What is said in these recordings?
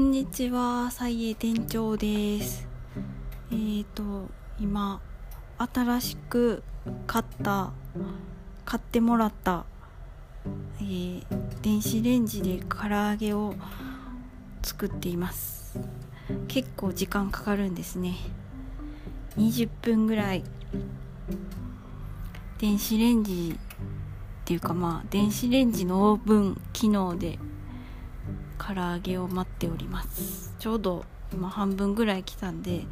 んにちは、サイエ店長です。えーと、今、新しく買った、買ってもらった、えー電子レンジで唐揚げを作っています。結構時間かかるんですね。20分ぐらい、電子レンジっていうかまあ、電子レンジのオーブン機能で唐揚げを待っております。ちょうど今半分ぐらい来たんで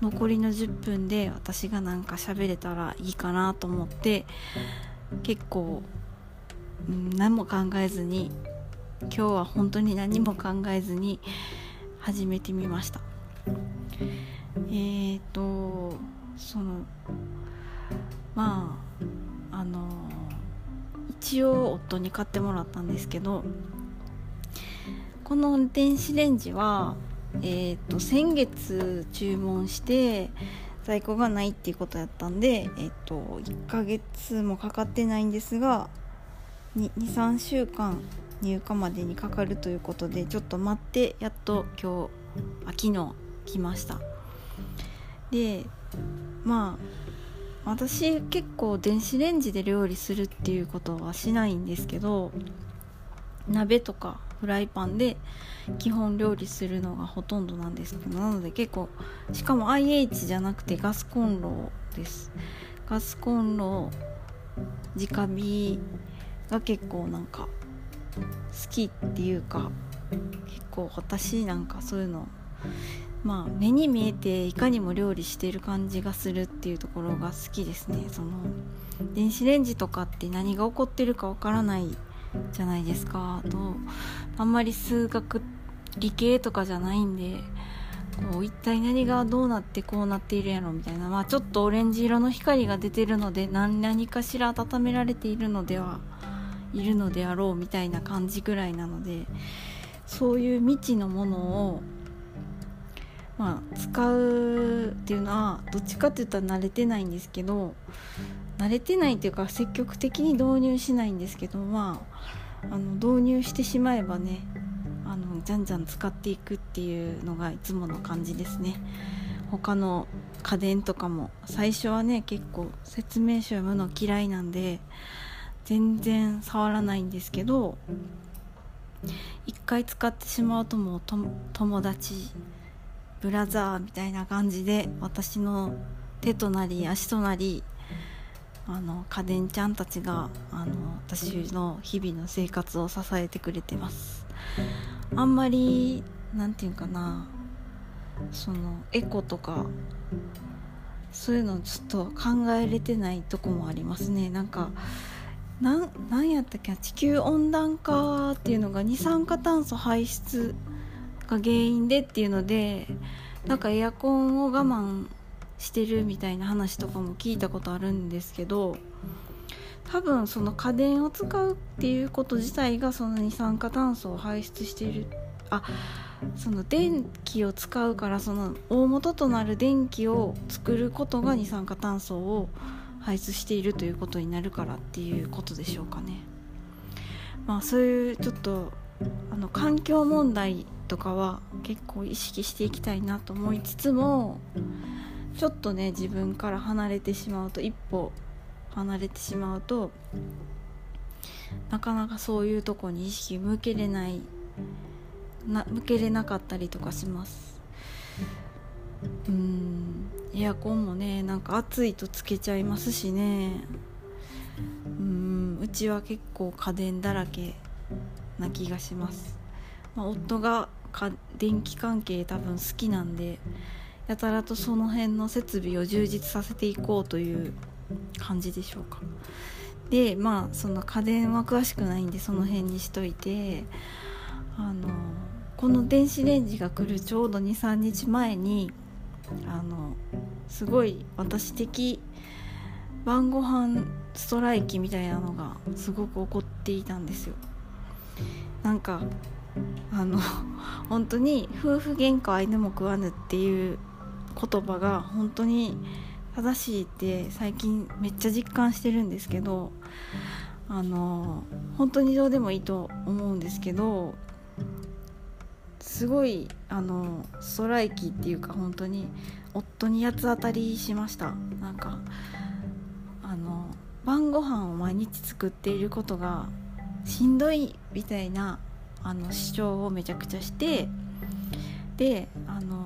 残りの10分で私がなんか喋れたらいいかなと思って結構、何も考えずに今日は本当に何も考えずに始めてみました。えーとそのまああの一応夫に買ってもらったんですけどこの電子レンジは、えー、と先月注文して在庫がないっていうことやったんで、えー、と1ヶ月もかかってないんですが23週間入荷までにかかるということでちょっと待ってやっと今日あ昨日来ました。でまあ私結構電子レンジで料理するっていうことはしないんですけど鍋とかフライパンで基本料理するのがほとんどなんですけどなので結構しかも IH じゃなくてガスコンロです。ガスコンロ直火が結構なんか好きっていうか結構私なんかそういうのまあ目に見えていかにも料理してる感じがするっていうところが好きですね。その電子レンジとかって何が起こってるかわからないじゃないですか。とあんまり数学理系とかじゃないんでこう一体何がどうなってこうなっているやろみたいな、まあ、ちょっとオレンジ色の光が出てるので何何かしら温められているのではいるのであろうみたいな感じぐらいなのでそういう未知のものをまあ、使うっていうのはどっちかって言ったら慣れてないんですけど慣れてないっていうか積極的に導入しないんですけどまああの導入してしまえばねあのじゃんじゃん使っていくっていうのがいつもの感じですね。他の家電とかも最初はね結構説明書読むの嫌いなんで全然触らないんですけど一回使ってしまうともう友達ブラザーみたいな感じで私の手となり足となりあの家電ちゃんたちがあの私の日々の生活を支えてくれてます。あんまりなんていうかなそのエコとかそういうのちょっと考えれてないとこもありますね。なんかなんなんやったっけ地球温暖化っていうのが二酸化炭素排出が原因でっていうのでなんかエアコンを我慢してるみたいな話とかも聞いたことあるんですけど多分その家電を使うっていうこと自体がその二酸化炭素を排出しているあその電気を使うからその大元となる電気を作ることが二酸化炭素を排出しているということになるからっていうことでしょうかね。まあそういうちょっとあの環境問題とかは結構意識していきたいなと思いつつもちょっとね自分から離れてしまうと一歩離れてしまうとなかなかそういうとこに意識向けれないな向けれなかったりとかします。うん。エアコンもねなんか暑いとつけちゃいますしね。うん。うちは結構家電だらけな気がします、まあ、夫が電気関係多分好きなんでやたらとその辺の設備を充実させていこうという感じでしょうか。でまあその家電は詳しくないんでその辺にしといてあのこの電子レンジが来るちょうど23日前にあのすごい私的晩ご飯ストライキみたいなのがすごく起こっていたんですよ。なんかあの本当に夫婦喧嘩は犬も食わぬっていう言葉が本当に正しいって最近めっちゃ実感してるんですけどあの本当にどうでもいいと思うんですけどすごいあのストライキっていうか本当に夫に八つ当たりしました。なんかあの晩ご飯を毎日作っていることがしんどいみたいなあの主張をめちゃくちゃしてであの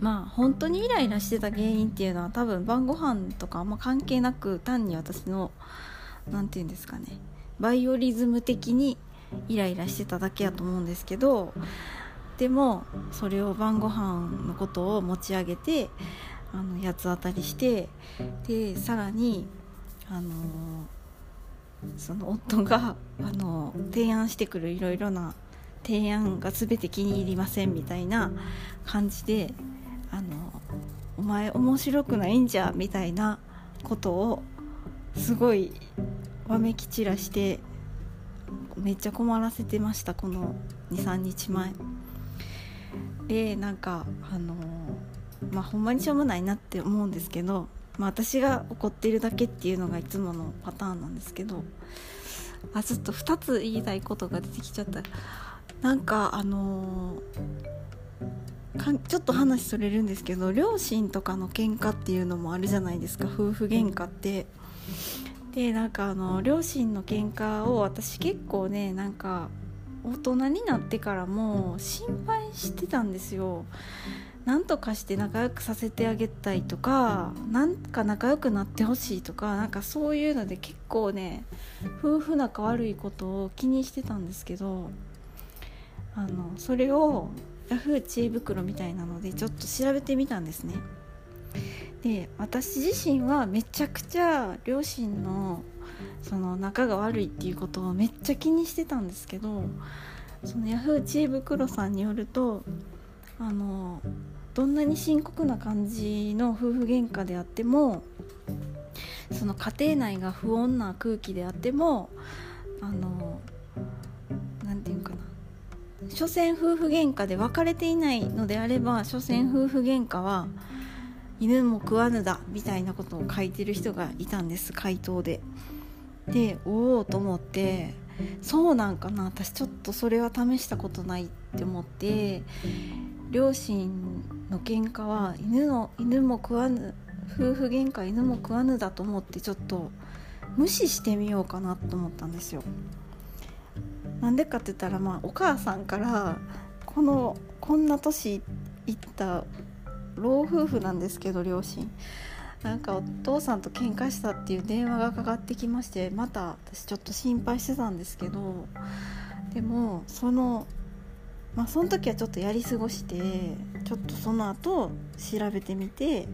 まあ本当にイライラしてた原因っていうのは多分晩ご飯とかあんま関係なく単に私の何て言うんですかねバイオリズム的にイライラしてただけやと思うんですけどでもそれを晩ご飯のことを持ち上げてあの八つ当たりしてでさらにあのその夫があの提案してくるいろいろな提案が全て気に入りませんみたいな感じであのお前面白くないんじゃみたいなことをすごいわめき散らしてめっちゃ困らせてましたこの23日前。でなんかあのまあほんまにしょうもないなって思うんですけど、まあ、私が怒ってるだけっていうのがいつものパターンなんですけどあちょっと2つ言いたいことが出てきちゃった。なんかあのかちょっと話それるんですけど両親とかの喧嘩っていうのもあるじゃないですか。夫婦喧嘩って。でなんかあの両親の喧嘩を私結構ねなんか大人になってからも心配してたんですよ。なんとかして仲良くさせてあげたいとかなんか仲良くなってほしいとかなんかそういうので結構ね夫婦仲悪いことを気にしてたんですけどあのそれをヤフー知恵袋みたいなのでちょっと調べてみたんですね。で私自身はめちゃくちゃ両親のその仲が悪いっていうことをめっちゃ気にしてたんですけどそのヤフー知恵袋さんによるとあのどんなに深刻な感じの夫婦喧嘩であってもその家庭内が不穏な空気であってもあの所詮夫婦喧嘩で別れていないのであれば所詮夫婦喧嘩は犬も食わぬだみたいなことを書いてる人がいたんです回答で。でおおと思ってそうなんかな私ちょっとそれは試したことないって思って両親の喧嘩は犬の犬も食わぬ夫婦喧嘩犬も食わぬだと思ってちょっと無視してみようかなと思ったんですよ。なんでかって言ったらまあお母さんからこのこんな年いった老夫婦なんですけど両親。なんかお父さんと喧嘩したっていう電話がかかってきましてまた私ちょっと心配してたんですけどでもそのまあその時はちょっとやり過ごしてちょっとその後調べてみて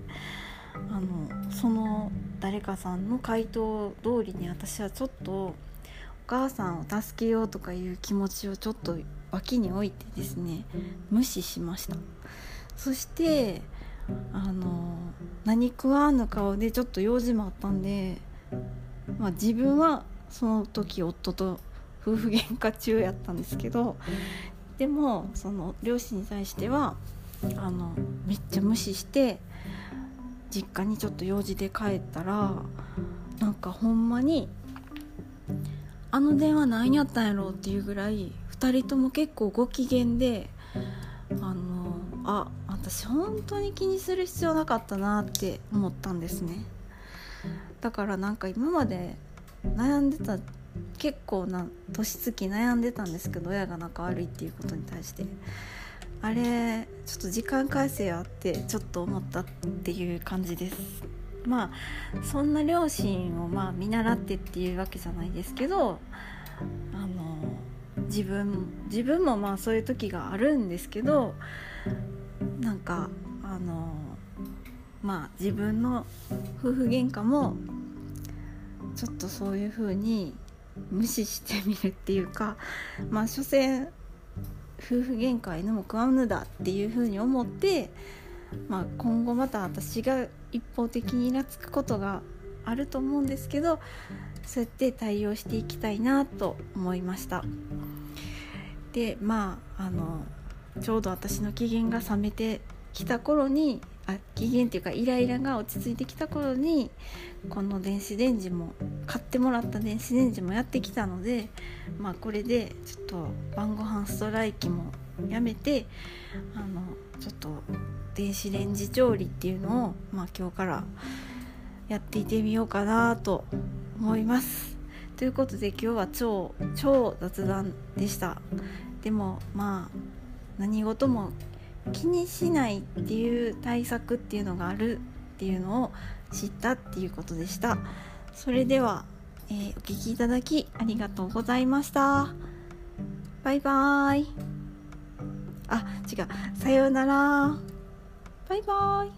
あのその誰かさんの回答通りに私はちょっと母さんを助けようとかいう気持ちをちょっと脇に置いてですね無視しました。そしてあの何食わぬ顔でちょっと用事もあったんで、まあ、自分はその時夫と夫婦喧嘩中やったんですけどでもその両親に対してはあのめっちゃ無視して実家にちょっと用事で帰ったらなんかほんまにあの電話何やったんやろうっていうぐらい2人とも結構ご機嫌であのあ私本当に気にする必要なかったなって思ったんですね。だからなんか今まで悩んでた結構な年月悩んでたんですけど親が仲悪いっていうことに対して。あれちょっと時間返せやってちょっと思ったっていう感じです。まあそんな両親をまあ見習ってっていうわけじゃないですけどあの自分自分もまあそういう時があるんですけどなんかあのまあ自分の夫婦喧嘩もちょっとそういう風に無視してみるっていうかまあ所詮夫婦喧嘩犬も食わぬだっていう風に思って、まあ、今後また私が一方的にイラつくことがあると思うんですけどそうやって対応していきたいなと思いました。でまああのちょうど私の機嫌が冷めてきた頃にあ機嫌っていうかイライラが落ち着いてきた頃にこの電子レンジも買ってもらった電子レンジもやってきたのでまあこれでちょっと晩ご飯ストライキもやめてあのちょっと電子レンジ調理っていうのを、まあ、今日からやっていてみようかなと思います。ということで今日は超超雑談でした。でもまあ何事も気にしないっていう対策っていうのがあるっていうのを知ったっていうことでした。それでは、えー、お聴きいただきありがとうございました。バイバーイ。あ違う。さようなら。バイバイ。